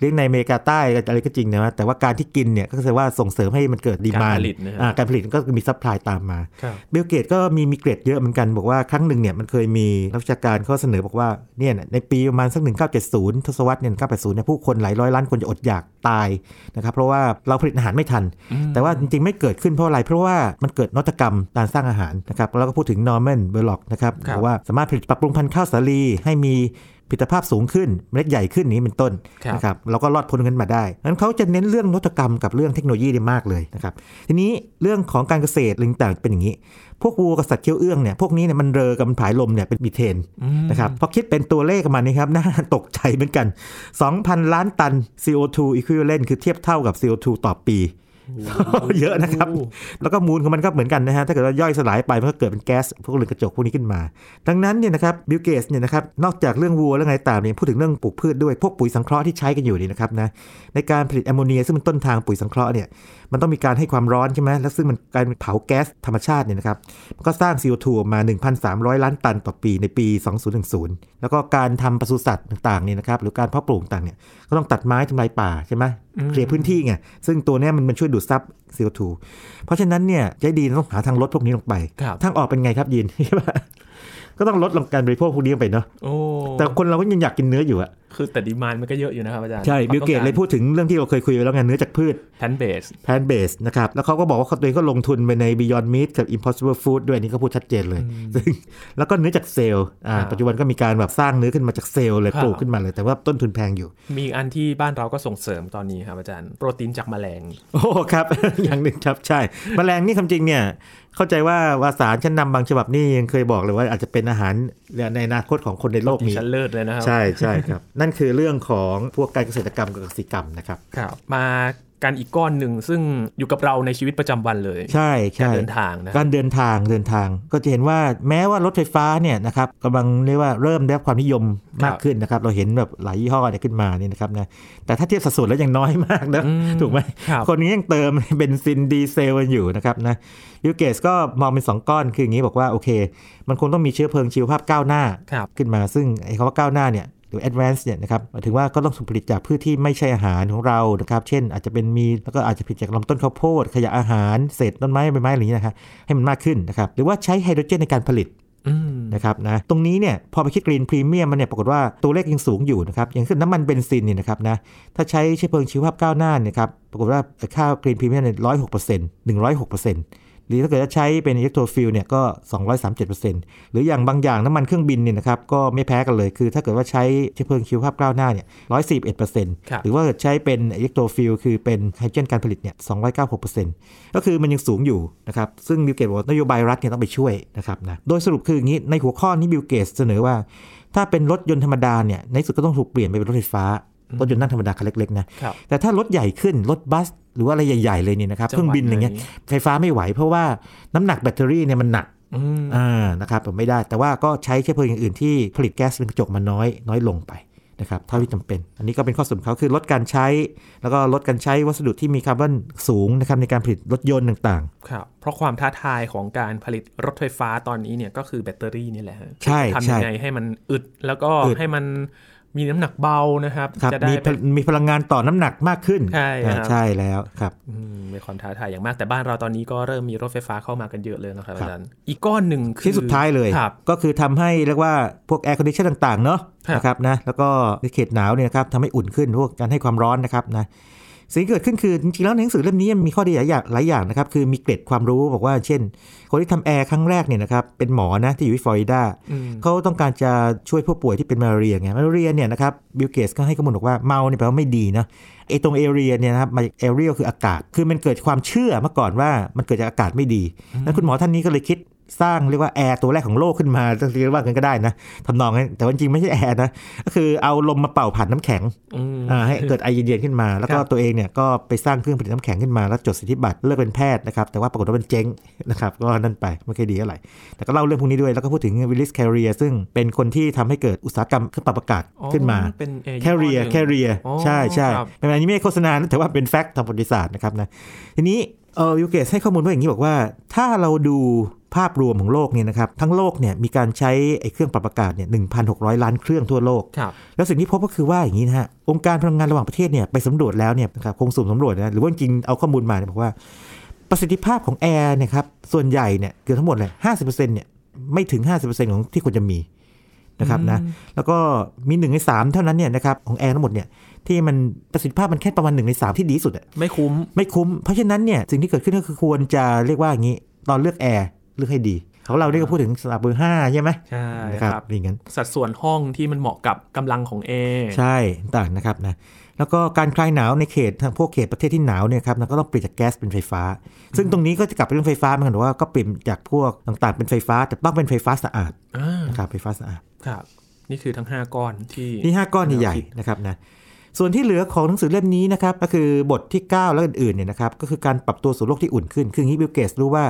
เลี้ยงในอเมริกาใต้อะไรก็จริงนะแต่ว่าการที่กินเนี่ยก็แสดงว่าส่งเสริมให้มันเกิดดีมานการผลิตนะฮะการผลิตก็มี supply ตามมาครับบิลเกตส์ก็มีมีเกร็ดเยอะเหมือนกันบอกว่าครั้งหนึ่งเนี่ยมันเคยมีนักวิชาการเขาเสนอบอกว่าเนี่ยในปีประมาณสัก1970ทศวรรษเนี่ย1980เนี่ยผู้คนหลายร้อยล้านคนจะอดอยากตายนะครับเพราะว่าเราผลิตอาหารไม่ทัน แต่ว่าจริงๆ ไม่เกิดขึ้นเพราะอะไร เพราะว่ามันเกิดนวัตกรรมการสร้างอาหารนะครับแล้วก็พูดถึงนอร์แมน บอร์ล็อกนะครับครับบอกว่าสามารถผลิตปรับปรุงพันธุ์ข้าวสาลีให้มี ผลิตภาพสูงขึ้นเมล็ดใหญ่ขึ้นนี้เป็นต้นครับนะครับเราก็รอดพ้นกันมาได้งั้นเขาจะเน้นเรื่องนวัตกรรมกับเรื่องเทคโนโลยีได้มากเลยนะครับทีนี้เรื่องของการเกษตรอะไรต่างๆเป็นอย่างนี้ พวกวัวกับสัตว์เคี้ยวเอื้องเนี่ยพวกนี้เนี่ยมันเรอกับมันผายลมเนี่ยเป็นมีเทนนะครับพอคิดเป็นตัวเลขกันมานี่ครับน่าตกใจเหมือนกัน 2,000 ล้านตัน CO2 equivalent คือเทียบเท่ากับ CO2 ต่อปี เยอะนะครับ แล้วก็มูลของมันก็เหมือนกันนะฮะ ถ้าเกิดว่าย่อยสลายไปมันก็เกิดเป็นแก๊สพวกเรือนกระจกพวกนี้ขึ้นมา ดังนั้นเนี่ยนะครับบิลเกตส์เนี่ยนะครับ นอกจากเรื่องวัวแล้วอะไรต่างเนี่ยพูดถึงเรื่องปลูกพืชด้วย พวกปุ๋ยสังเคราะห์ที่ใช้กันอยู่นี่นะครับนะ ในการผลิตแอมโมเนียซึ่งเป็นต้นทางปุ๋ยสังเคราะห์เนี่ย มันต้องมีการให้ความร้อนใช่ไหมแล้วซึ่งมันการเผาแก๊สธรรมชาติเนี่ยนะครับมันก็สร้าง CO2 ออกมา 1,300 ล้านตันต่อปีในปี 2010 แล้วก็การทำปศุสัตว์ต่างๆเนี่ยนะครับ หรือการเพาะปลูกต่างๆเนี่ย ก็ต้องตัดไม้ทำลายป่าใช่ไหมเคลียร์พื้นที่ไง ซึ่งตัวเนี้ยมันมันช่วยดูดซับ CO2 เพราะฉะนั้นเนี่ยใจดีต้องหาทางลดพวกนี้ลงไปครับทางออกเป็นไงครับยิน ก็ต้องลดลงการบริโภคพวกนี้ลงไปเนาะโอ้แต่คนเราก็ยังอยากกินเนื้ออยู่อะคือแต่ demand มันก็เยอะอยู่นะครับอาจารย์ ใช่ บิลเกตเลยพูดถึงเรื่องที่เราเคยคุยไปแล้วไงเนื้อจากพืช plant-based plant-based นะครับ แล้วเขาก็บอกว่าเขาตัวเองก็ลงทุนไปใน Beyond Meat กับ Impossible Food ด้วยอันนี่ก็พูดชัดเจนเลย ซึ่งแล้วก็เนื้อจากเซลล์อ่าครับปัจจุบันก็มีการแบบสร้างเนื้อขึ้นมาจากเซลล์เลยครับปลูกขึ้นมาเลย แต่ว่าต้นทุนแพงอยู่ มีอันที่บ้านเราก็ส่งเสริมตอนนี้ครับอาจารย์ โปรตีนจากแมลงโอ้ครับอย่างหนึ่งครับใช่แมลงนี่คำจริงเนี่ยเข้าใจว่าวารสารชั้นนำบางฉบับนี่ยังเคยบอกเลยว่าอาจจะเป็นอาหารในอนาคตของคนในโลกที่นี้ชั้นเลิศเลยนะครับใช่ใช่ครับนั่นคือเรื่องของพวกการเกษตรกรรมกับเกษตรกรรมนะครับครับมาการอีกก้อนหนึ่งซึ่งอยู่กับเราในชีวิตประจำวันเลย ใช่การใช่เดินทางนะการเดินทางเดินทางก็จะเห็นว่าแม้ว่ารถไฟฟ้าเนี่ยนะครับกำลังเรียกว่าเริ่มได้รับความนิยมมากขึ้นนะครับ เราเห็นแบบหลายยี่ห้อเนี่ยขึ้นมานี่นะครับนะแต่ถ้าเทียบสัดส่วนแล้วยังน้อยมากนะอืมถูกไหมครับคนนี้ยังเติมเบนซินดีเซลกันอยู่นะครับนะบิลเกตส์ก็มองเป็น 2 ก้อนคืออย่างนี้บอกว่าโอเค มันคงต้องมีเชื้อเพลิงชีวภาพก้าวหน้าครับขึ้นมาซึ่งไอ้คำว่าก้าวหน้าเนี่ย หรือ advance เนี่ยนะครับหมายถึงว่าก็ต้องถูกผลิตจากพืชที่ไม่ใช่อาหารของเรานะครับเช่น อาจจะเป็นหญ้ามีแล้วก็อาจจะผลิตจากลำต้นข้าวโพดขยะอาหารเศษต้นไม้ใบไม้อะไรอย่างนี้นะครับให้มันมากขึ้นนะครับหรือว่าใช้ไฮโดรเจนในการผลิตอืมนะครับนะตรงนี้เนี่ยพอไปคิด green premium มันเนี่ยปรากฏว่าตัวเลขยังสูงอยู่นะครับอย่างเช่นน้ำมันเบนซินเนี่ยนะครับนะถ้าใช้เชื้อเพลิงชีวภาพก้าวหน้าเนี่ยครับปรากฏว่าค่า green premium เนี่ยร้อยหกเปอร์เซ็นต์หนึ่งร้อยหกเปอร์เซ็นต์ หรือถ้าเกิดจะใช้เป็น electrofuel เนี่ยก็ 237%หรืออย่างบางอย่างน้ำมันเครื่องบินเนี่ยนะครับก็ไม่แพ้กันเลยคือ ถ้าเกิดว่าใช้เชื้อเพลิงชีวภาพก้าวหน้าเนี่ย141%ครับหรือว่าใช้เป็น electrofuel คือเป็นไฮโดรเจนการผลิตเนี่ย296%ก็คือมันยังสูงอยู่นะครับซึ่งบิลเกตส์บอกว่านโยบายรัฐเนี่ยต้องไปช่วยนะครับนะโดยสรุปคืออย่างนี้ในหัวข้อนี้บิลเกตส์เสนอว่า ถ้าเป็นรถยนต์ธรรมดาเนี่ยในที่สุดก็ต้องถูกเปลี่ยนไปเป็นรถไฟฟ้า รถยนต์นั่งธรรมดาคันเล็กๆนะครับแต่ถ้ารถใหญ่ขึ้นรถบัส หรือว่าอะไรใหญ่ๆเลยเนี่ยนะครับจังหวะเครื่องบินอย่างเงี้ยไหนไฟฟ้าไม่ไหว เพราะว่าน้ำหนักแบตเตอรี่เนี่ยมันหนักอืมอ่านะครับผมไม่ได้แต่ว่าก็ใช้เชื้อเพลิงอย่างอื่นที่ผลิตแก๊สเป็นกระจกมาน้อยน้อยลงไปนะครับเท่าที่จำเป็น อันนี้ก็เป็นข้อสรุปเขาคือลดการใช้ แล้วก็ลดการใช้วัสดุที่มีคาร์บอนสูงนะครับในการผลิตรถยนต์ต่างครับ เพราะความท้าทายของการผลิตรถไฟฟ้าตอนนี้เนี่ยก็คือแบตเตอรี่นี่แหละฮะใช่ทำใช่ยังไงให้มันอึดแล้วก็อึดให้มัน มีน้ำหนักเบานะครับๆครับจะได้มีเป็นมีพลังงานต่อน้ำหนักมากขึ้นใช่ครับอ่าใช่แล้วครับอืมมีความท้าทายอย่างมากแต่บ้านเราตอนนี้ก็เริ่มมีรถไฟฟ้าเข้ามากันเยอะเลยนะครับอาจารย์อีกก้อนหนึ่งคือที่สุดท้ายเลยครับก็คือทำให้เรียกว่าพวก air condition ต่างๆเนาะครับนะครับนะแล้วก็ในเขตหนาวเนี่ยนะครับทำให้อุ่นขึ้นพวกการให้ความร้อนนะครับนะ สิ่งที่เกิดขึ้นคือจริงๆแล้วในหนังสือเล่มนี้มันมีข้อดีหลายอย่างหลายอย่างนะครับ คือมีเกร็ดความรู้บอกว่าเช่น คนที่ทำแอร์ครั้งแรกเนี่ยนะครับเป็นหมอนะที่อยู่ที่ฟลอริดาอืมเขาต้องการจะช่วยผู้ป่วยที่เป็นมาลาเรียไงมาลาเรียเนี่ยนะครับบิลเกตส์ก็ให้ข้อมูลบอกว่า mal เนี่ยแปลว่าไม่ดีนะไอ้ตรง aria เนี่ยนะครับ mal aria คืออากาศ คือมันเกิดความเชื่อเมื่อก่อนว่ามันเกิดจากอากาศไม่ดีนั้นคุณหมอท่านนี้ก็เลยคิด สร้างเรียกว่าแอร์ตัวแรกของโลกขึ้นมาจะเรียกว่ากันก็ได้นะทำนองนั้นแต่ว่าจริงไม่ใช่แอร์นะก็คือเอาลมมาเป่าผ่านน้ำแข็งอืมอ่าให้เกิดไอเย็นๆขึ้นมา แล้วก็ครับตัวเองเนี่ยก็ไปสร้างเครื่องผลิตน้ำแข็งขึ้นมาแล้วจดสิทธิบัตรเลิกเป็นแพทย์นะครับแต่ว่าปรากฏว่ามันเจ๊งนะครับก็นั่นไปไม่ค่อยดีเท่าไหร่แต่ก็เล่าเรื่องพวกนี้ด้วยแล้วก็พูดถึงวิลลิสแคริเออร์ซึ่งเป็นคนที่ทำให้เกิดอุตสาหกรรมเครื่องปรับอากาศอ๋อขึ้นมาเป็นแอร์แคริเออร์แคริเออร์อ๋อใช่ใช่ครับเป็นอันนี้ไม่ได้โฆษณานะแต่ว่าเป็น fact ทางประวัติศาสตร์นะครับนะทีนี้เออบิลเกตส์ให้ข้อมูลว่าอย่างนี้บอกว่า ถ้าเราดู ภาพรวมของโลกเนี่ยนะครับทั้งโลกเนี่ยมีการใช้ไอ้เครื่องปรับอากาศเนี่ย1,600 ล้านเครื่องทั่วโลกครับแล้วสิ่งที่พบก็คือว่าอย่างนี้นะฮะองค์การพลังงานระหว่างประเทศเนี่ยไปสำรวจแล้วเนี่ยนะครับคงสุ่มสำรวจนะหรือว่าจริงๆเอาข้อมูลมาเนี่ยบอกว่า ประสิทธิภาพของแอร์เนะครับส่วนใหญ่เนี่ยเกือบทั้งหมดเลยห้าสิบเปอร์เซ็นต์เนี่ยไม่ถึง 50%ของที่ควรจะมีนะครับนะแล้วก็มีหนึ่งในสามเท่านั้นเนี่ยนะครับของแอร์ทั้งหมดเนี่ยที่มันประสิทธิภาพมันแค่ประมาณหนึ่งในสามที่ดีที่สุดอะไม่คุ้มไม่คุ้ม เพราะฉะนั้นเนี่ยสิ่งที่เกิดขึ้นก็คือควรจะเรียกว่าอย่างนี้ ตอนเลือกแอร์ เลือกให้ดีของเราเนี่ยก็พูดถึงสลับเบอร์ห้าใช่ไหมใช่นะครับอย่างนั้นสัดส่วนห้องที่มันเหมาะกับกำลังของเอใช่ต่างนะครับนะแล้วก็การคลายหนาวในเขตทางพวกเขตประเทศที่หนาวเนี่ยครับนะก็ต้องเปลี่ยนจากแก๊สเป็นไฟฟ้า ซึ่งตรงนี้ก็จะกลับไปเรื่องไฟฟ้าเหมือนกันแต่ว่าก็เปลี่ยนจากพวกต่างๆเป็นไฟฟ้าแต่ต้องเป็นไฟฟ้าสะอาดอ่านะครับไฟฟ้าสะอาดครับนี่คือทั้ง 5 ก้อนที่นี่ 5 ก้อนใหญ่ๆนะครับนะส่วนที่เหลือของหนังสือเล่มนี้นะครับก็คือบทที่ 9 แล้วอื่นๆเนี่ยนะครับก็คือการปรับตัวสู่โลกที่อุ่นขึ้น คืออย่างนี้บิลเกตส์รู้ว่า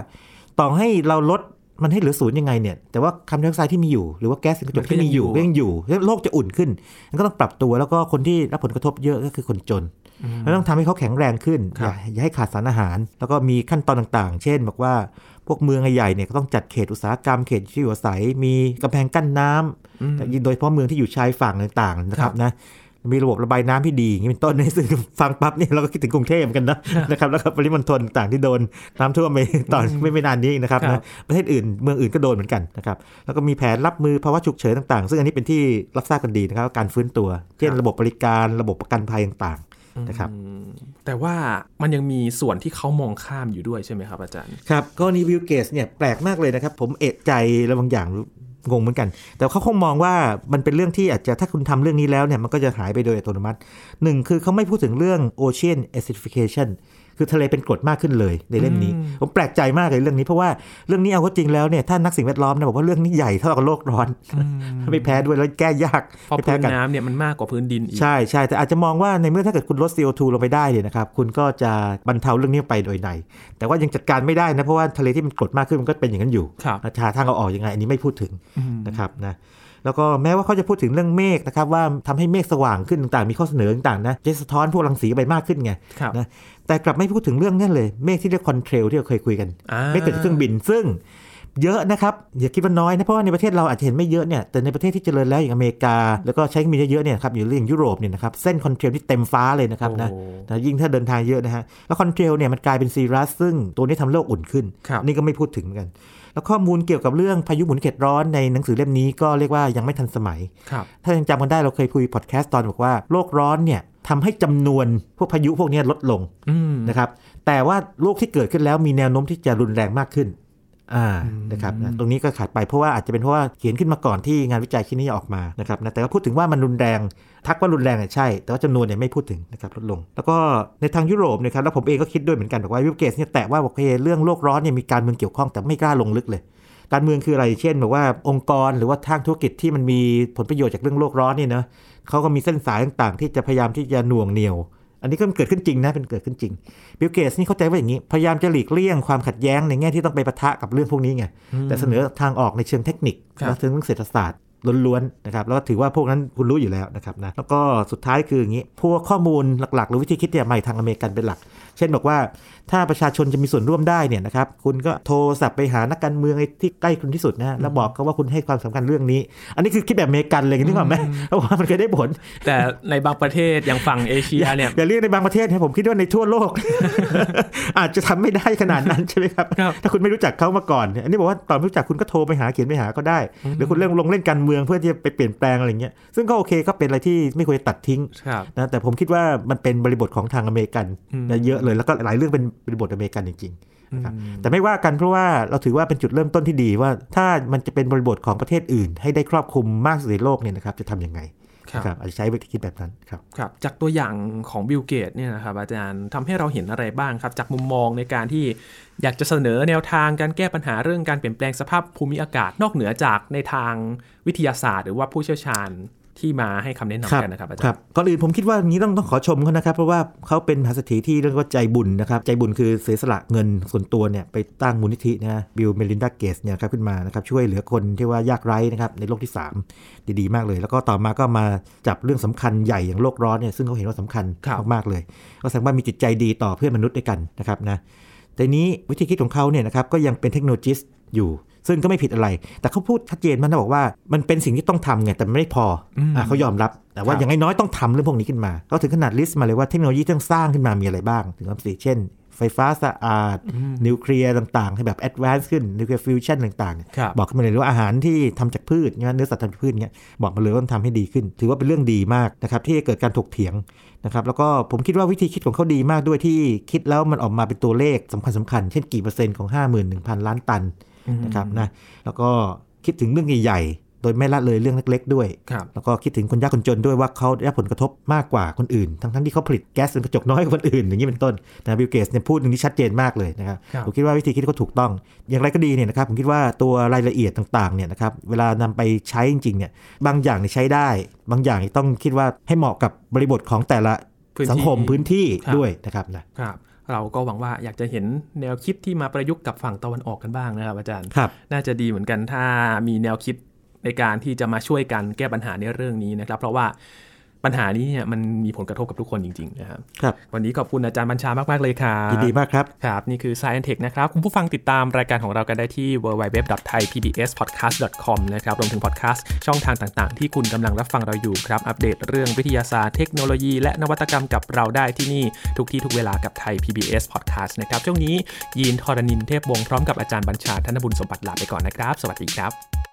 ต่อให้เราลดมันให้เหลือศูนย์ยังไงเนี่ย แต่ว่าคาร์บอนไดออกไซด์ที่มีอยู่ หรือว่าแก๊สเรือนกระจกที่มีอยู่ก็ยังอยู่แล้วโลกจะอุ่นขึ้นมันก็ต้องปรับตัว แล้วก็คนที่รับผลกระทบเยอะก็คือคนจนแล้วต้องทำให้เขาแข็งแรงขึ้นคอรับย่าอย่าให้ขาดสารอาหาร แล้วก็มีขั้นตอนต่างๆ เช่น บอกว่าพวกเมืองใหญ่ๆเนี่ยก็ต้องจัดเขตอุตสาหกรรม เขตที่อยู่อาศัย มีกำแพงกั้นน้ำอืมโดยเฉพาะเมืองที่อยู่ชายฝั่งต่างๆนะคครัรับบนะ มีระบบระบายน้ำที่ดีอย่างนี้เป็นต้นในซึ่งฟังปั๊บเนี่ยเราก็คิดถึงกรุงเทพเหมือนกันนะนะครับแล้วก็ปริมณฑลต่างที่โดนน้ำท่วมไปตอนไม่ไม่นานนี้เองนะครับครันะบประเทศอื่นเมืองอื่นก็โดนเหมือนกันนะครับแล้วก็มีแผนรับมือภาวะฉุกเฉินต่างๆ ซึ่งอันนี้เป็นที่รับทราบกันดีนะครับว่าการฟื้นตัว เช่นระบบบริการระบบประกันภัยต่างๆนะครับอืมแต่ว่ามันยังมีส่วนที่เขามองข้ามอยู่ด้วยใช่ไหมครับอาจารย์ ครับก็นี่วิลเกสเนี่ยแปลกมากเลยนะครับ ผมเอะใจและบางอย่าง งงเหมือนกัน แต่เขาคงมองว่ามันเป็นเรื่องที่อาจจะถ้าคุณทำเรื่องนี้แล้วเนี่ยมันก็จะหายไปโดยอัตโนมัติหนึ่งคือเขาไม่พูดถึงเรื่อง ocean acidification คือทะเลเป็นกรดมากขึ้นเลยในเล่มนี้อืมผมแปลกใจมากเลยเรื่องนี้เพราะว่าเรื่องนี้เอาก็จริงแล้วเนี่ยถ้านักสิ่งแวดล้อมนะบอกว่าเรื่องนี้ใหญ่เท่ากับโลกร้อนไม่แพ้ด้วยแล้วแก้ยากเพราะไม่พื้แพ้นกันน้ำเนี่ยมันมากกว่าพื้นดินอีกใช่ใช่แต่อาจจะมองว่าในเมื่อถ้าเกิดคุณลด CO2 ลงไปได้เนี่ยนะครับคุณก็จะบรรเทาเรื่องนี้ไปโดยใน แต่ว่ายังจัดการไม่ได้นะเพราะว่าทะเลที่มันกรดมากขึ้นมันก็เป็นอย่างนั้นอยู่ครับหาทางเอาออกยังไงอันนี้ไม่พูดถึงอืมนะครับนะ แล้วก็แม้ว่าเขาจะพูดถึงเรื่องเมฆนะครับว่าทำให้เมฆสว่างขึ้นต่างๆ มีข้อเสนอต่างๆนะจะสะท้อนพวกรังสีไปมากขึ้นไงครับนะแต่กลับไม่พูดถึงเรื่องนั่นเลยเมฆที่เรียก contrail ที่เราเคยคุยกันอ่าที่เกิดจากเครื่องบินซึ่งเยอะนะครับ อย่าคิดว่าน้อยนะ เพราะว่าในประเทศเราอาจจะเห็นไม่เยอะเนี่ยแต่ในประเทศที่เจริญแล้วอย่างอเมริกา แล้วก็ใช้เครื่องบินเยอะๆเนี่ยครับอยู่เรื่องยุโรปเนี่ยนะครับเส้น contrail ที่เต็มฟ้าเลยนะครับนะโอ้นะยิ่งถ้าเดินทางเยอะนะฮะแล้ว contrail เนี่ยมันกลายเป็น cirrus ซึ่งตัวนี้ทำโลกอุ่นขึ้นครับนี่ก็ไม่พูดถึงเหมือนกัน แล้วข้อมูลเกี่ยวกับเรื่องพายุหมุนเขตร้อนในหนังสือเล่มนี้ก็เรียกว่ายังไม่ทันสมัยครับถ้ายังจำกันได้เราเคยคุยพอดแคสต์ตอนบอกว่าโลกร้อนเนี่ยทำให้จำนวนพวกพายุพวกเนี้ยลดลงอืมนะครับแต่ว่าโรคที่เกิดขึ้นแล้วมีแนวโน้มที่จะรุนแรงมากขึ้น อ่านะครับนะตรงนี้ก็ขาดไปเพราะว่าอาจจะเป็นเพราะว่าเขียนขึ้นมาก่อนที่งานวิจัยชิ้นนี้จะออกมานะครับนะแต่ว่าพูดถึงว่ามันรุนแรงทักว่ารุนแรงเนี่ยใช่ แต่ว่าจำนวนเนี่ยไม่พูดถึงนะครับลดลง แล้วก็ในทางยุโรปนะครับแล้วผมเองก็คิดด้วยเหมือนกันบอกว่าวิลเกสเนี่ยแตะว่าบอกโอเคเรื่องโลกร้อนเนี่ยมีการเมืองเกี่ยวข้องแต่ไม่กล้าลงลึกเลยการเมืองคืออะไร เช่นแบบว่าองค์กรหรือว่าทางธุรกิจที่มันมีผลประโยชน์จากเรื่องโลกร้อนเนี่ยนะเขาก็มีเส้นสายต่างๆ ที่จะพยายามที่จะหน่วงเหนี่ยว อันนี้ก็มันเกิดขึ้นจริงนะเป็นเกิดขึ้นจริงบิลเกตส์นี่เข้าใจว่าอย่างนี้ พยายามจะหลีกเลี่ยงความขัดแย้งในแง่ที่ต้องไปปะทะกับเรื่องพวกนี้ไงแต่เสนอทางออกในเชิงเทคนิคครับและเชิงเศรษฐศาสตร์ล้วนๆนะครับแล้วก็ถือว่าพวกนั้นคุณรู้อยู่แล้วนะครับนะแล้วก็สุดท้ายคืออย่างนี้ พวกข้อมูลหลักๆ หรือวิธีคิดเนี่ยมาจากทางอเมริกันเป็นหลัก เช่นบอกว่าถ้าประชาชนจะมีส่วนร่วมได้เนี่ยนะครับคุณก็โทรศัพท์ไปหานักการเมืองไอ้ที่ใกล้คุณที่สุดนะแล้วบอกเขาว่าคุณให้ความสำคัญเรื่องนี้ อันนี้คือคิดแบบอเมริกันเลยนึกออกไหมเพราะว่ามันเคยได้ผล แต่ในบางประเทศอย่างฝั่งเอเชียเนี่ยอย่าเรียกในบางประเทศนะผมคิดว่าในทั่วโลก อาจจะทำไม่ได้ขนาดนั้นใช่ไหมครับครับ ถ้าคุณไม่รู้จักเขามาก่อนเนี่ยอันนี้บอกว่าตอนไม่รู้จักคุณก็โทรไปหาเขียนไปหาก็ได้หรือคุณเล่นลงเล่นการเมืองเพื่อที่จะไปเปลี่ยนแปลงอะไรเงี้ยซึ่งก็โอเคก็เป็นอะไรที่ไม่ควรจะตัดทิ้งครับนะแต่ผมคิดว่ามันเป็นบริบทของทางอเมริกันอืมนะเยอะเลยแล้วก็หลายเรื่องเป็นบริบทอเมริกันจริงๆนะครับแต่ไม่ว่ากันเพราะว่าเราถือว่าเป็นจุดเริ่มต้นที่ดีว่าถ้ามันจะเป็นบริบทของประเทศอื่น ให้ได้ครอบคลุมมากที่สุดในโลกเนี่ยนะครับจะทำยังไงครับนะครับอาจจะใช้วิธีคิดแบบนั้นครับครับจากตัวอย่างของบิลเกตเนี่ยนะครับอาจารย์ทำให้เราเห็นอะไรบ้างครับ จากมุมมองในการที่อยากจะเสนอแนวทางการแก้ปัญหาเรื่องการเปลี่ยนแปลงสภาพภูมิอากาศ นอกเหนือจากในทางวิทยาศาสตร์ หรือว่าผู้เชี่ยวชาญ ที่มาให้คำแนะนำกันนะครับอาจารย์ครับก่อนอื่นผมคิดว่านี้ต้องต้องขอชมเขานะครับ เพราะว่าเขาเป็นมหาเศรษฐีที่เรียกว่าใจบุญนะครับ ใจบุญคือเสียสละเงินส่วนตัวเนี่ยไปตั้งมูลนิธินะบิลเมลินดาเกตส์เนี่ยครับขึ้นมานะครับช่วยเหลือคนที่ว่ายากไร้นะครับในโลกที่ 3 ดีๆ มากเลย แล้วก็ต่อมาก็มาจับเรื่องสำคัญใหญ่อย่างโลกร้อนเนี่ยซึ่งเขาเห็นว่าสำคัญครับมากๆเลยก็แสดงว่ามีจิตใจดีต่อเพื่อนมนุษย์ด้วยกันนะครับนะ แต่นี้วิธีคิดของเขาเนี่ยนะครับก็ยังเป็นเทคโนโลยีอยู่ ซึ่งก็ไม่ผิดอะไร แต่เขาพูดชัดเจนมากนะบอกว่ามันเป็นสิ่งที่ต้องทำไงแต่มันไม่พออมอะเขายอมรับ แต่ว่าครับอย่างน้อยๆต้องทำเรื่องพวกนี้ขึ้นมาเขาถึงขนาด list มาเลยว่าเทคโนโลยีที่ต้องสร้างขึ้นมามีอะไรบ้างถึงคำสิเช่น ไฟฟ้าสะอาด นิวเคลียร์ต่างๆ ให้แบบ advance ขึ้น นิวเคลียร์ฟิวชั่นต่างๆเนี่ยครับบอกขึ้นมาเลยว่าอาหารที่ทำจากพืชเนี่ยเนื้อสัตว์ทำจากพืชเนี่ยบอกมาเลยว่ามันทำให้ดีขึ้น ถือว่าเป็นเรื่องดีมากนะครับที่จะเกิดการถกเถียงนะครับแล้วก็ผมคิดว่าวิธีคิดของเขาดีมากด้วยที่คิดแล้วมันออกมาเป็นตัวเลขสำคัญสำคัญๆเช่นกี่เปอร์เซ็นต์ของ 51,000 ล้านตันนะครับนะแล้วก็คิดถึงเรื่องใหญ่ๆ โดยไม่ละเลยเรื่องเล็ก ๆ ด้วยครับแล้วก็คิดถึงคนยากคนจนด้วยว่าเขาได้รับผลกระทบมากกว่าคนอื่น ทั้งๆที่เขาผลิตแก๊สเรือนกระจกน้อยกว่าคนอื่น อย่างนี้เป็นต้นนะบิลเกสเนี่ยพูดอย่างนี้ชัดเจนมากเลยนะครับครับผมคิดว่าวิธีคิดเขาถูกต้อง อย่างไรก็ดีเนี่ยนะครับผมคิดว่าตัวรายละเอียดต่างๆเนี่ยนะครับเวลานำไปใช้จริงๆเนี่ยบางอย่างเนี่ยใช้ได้ บางอย่างต้องคิดว่าให้เหมาะกับบริบทของแต่ละพื้นที่สังคมพื้นที่ครับด้วยนะครับนะครับเราก็หวังว่าอยากจะเห็นแนวคิดที่มาประยุกต์กับฝั่งตะวันออกกันบ้างนะครับอาจารย์ครับน่าจะดีเหมือนกันถ้ามีแนวคิด ในการที่จะมาช่วยกันแก้ปัญหาในเรื่องนี้นะครับ เพราะว่าปัญหานี้เนี่ยมันมีผลกระทบกับทุกคนจริงๆนะครับครับ วันนี้ขอบคุณอาจารย์บัญชามากๆเลยครับยินดีมากครับ ครับ นี่คือ Science Tech นะครับ คุณผู้ฟังติดตามรายการของเรากันได้ที่ www.thaipbspodcast.com นะครับรวมถึงพอดแคสต์ช่องทางต่างๆ ที่คุณกำลังรับฟังเราอยู่ครับ อัปเดตเรื่องวิทยาศาสตร์เทคโนโลยี และนวัตกรรมกับเราได้ที่นี่ทุกที่ทุกเวลากับไทย PBS Podcast นะครับช่วงนี้ยีนทอรานินเทพวงศ์พร้อมกับอาจารย์บัญชาธนบุญสมบัติลาไปก่อนนะครับ สวัสดีครับ